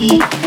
You.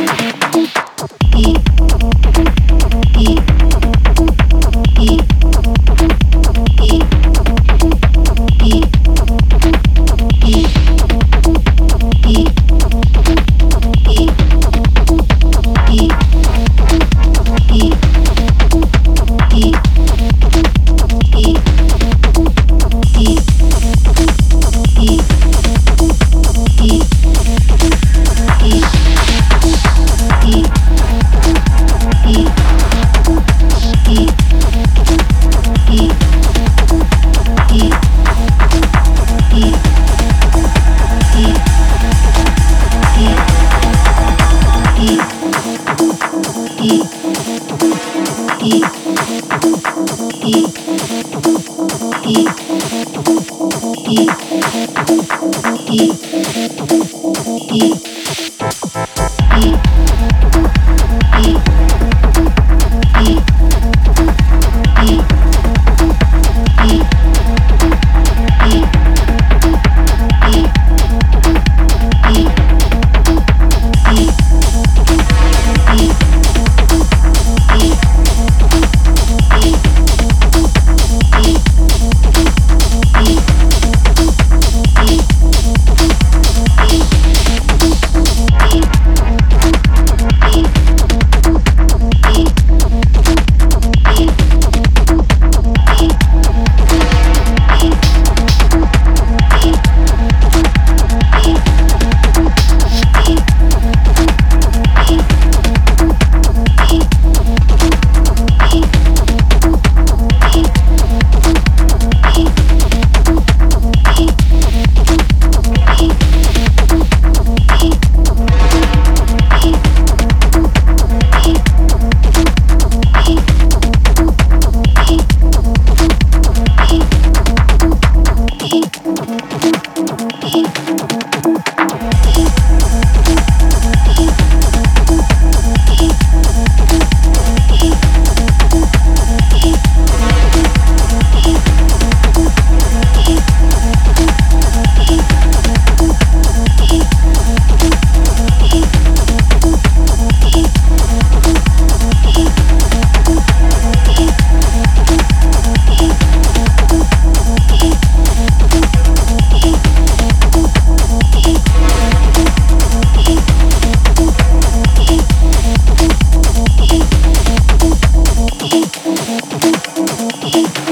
heat.